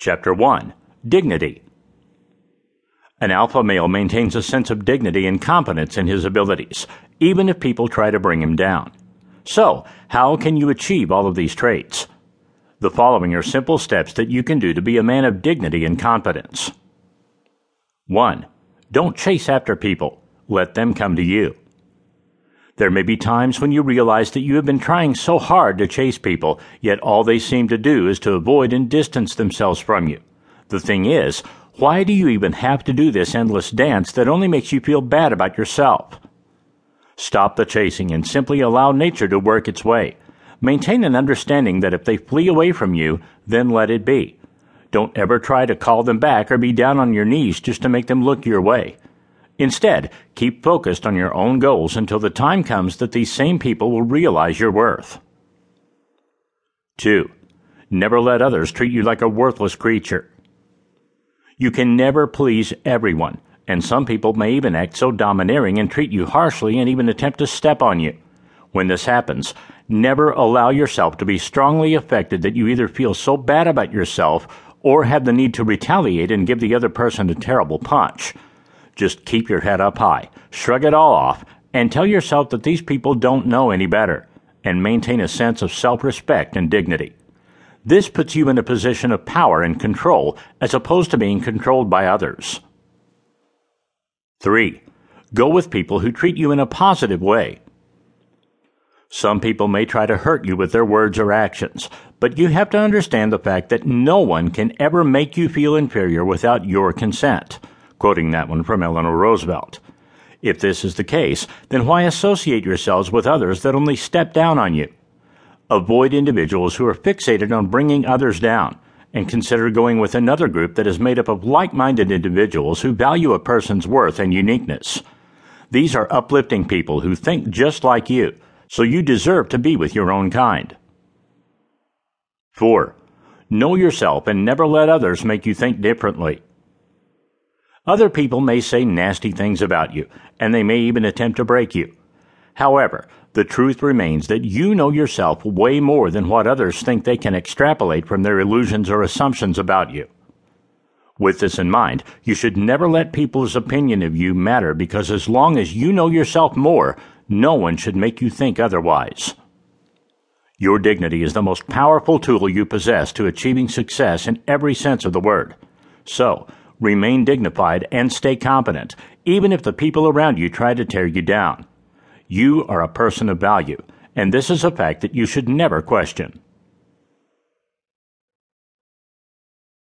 Chapter 1 Dignity An alpha male maintains a sense of dignity and competence in his abilities, even if people try to bring him down. So, how can you achieve all of these traits? The following are simple steps that you can do to be a man of dignity and competence. 1. Don't chase after people. Let them come to you. There may be times when you realize that you have been trying so hard to chase people, yet all they seem to do is to avoid and distance themselves from you. The thing is, why do you even have to do this endless dance that only makes you feel bad about yourself? Stop the chasing and simply allow nature to work its way. Maintain an understanding that if they flee away from you, then let it be. Don't ever try to call them back or be down on your knees just to make them look your way. Instead, keep focused on your own goals until the time comes that these same people will realize your worth. 2. Never let others treat you like a worthless creature. You can never please everyone, and some people may even act so domineering and treat you harshly and even attempt to step on you. When this happens, never allow yourself to be strongly affected that you either feel so bad about yourself or have the need to retaliate and give the other person a terrible punch. Just keep your head up high, shrug it all off, and tell yourself that these people don't know any better, and maintain a sense of self respect and dignity. This puts you in a position of power and control as opposed to being controlled by others. 3. Go with people who treat you in a positive way. Some people may try to hurt you with their words or actions, but you have to understand the fact that no one can ever make you feel inferior without your consent quoting that one from Eleanor Roosevelt. If this is the case, then why associate yourselves with others that only step down on you? Avoid individuals who are fixated on bringing others down, and consider going with another group that is made up of like minded individuals who value a person's worth and uniqueness. These are uplifting people who think just like you, so you deserve to be with your own kind. 4. Know yourself and never let others make you think differently. Other people may say nasty things about you, and they may even attempt to break you. However, the truth remains that you know yourself way more than what others think they can extrapolate from their illusions or assumptions about you. With this in mind, you should never let people's opinion of you matter because as long as you know yourself more, no one should make you think otherwise. Your dignity is the most powerful tool you possess to achieving success in every sense of the word. So, remain dignified, and stay competent, even if the people around you try to tear you down. You are a person of value, and this is a fact that you should never question.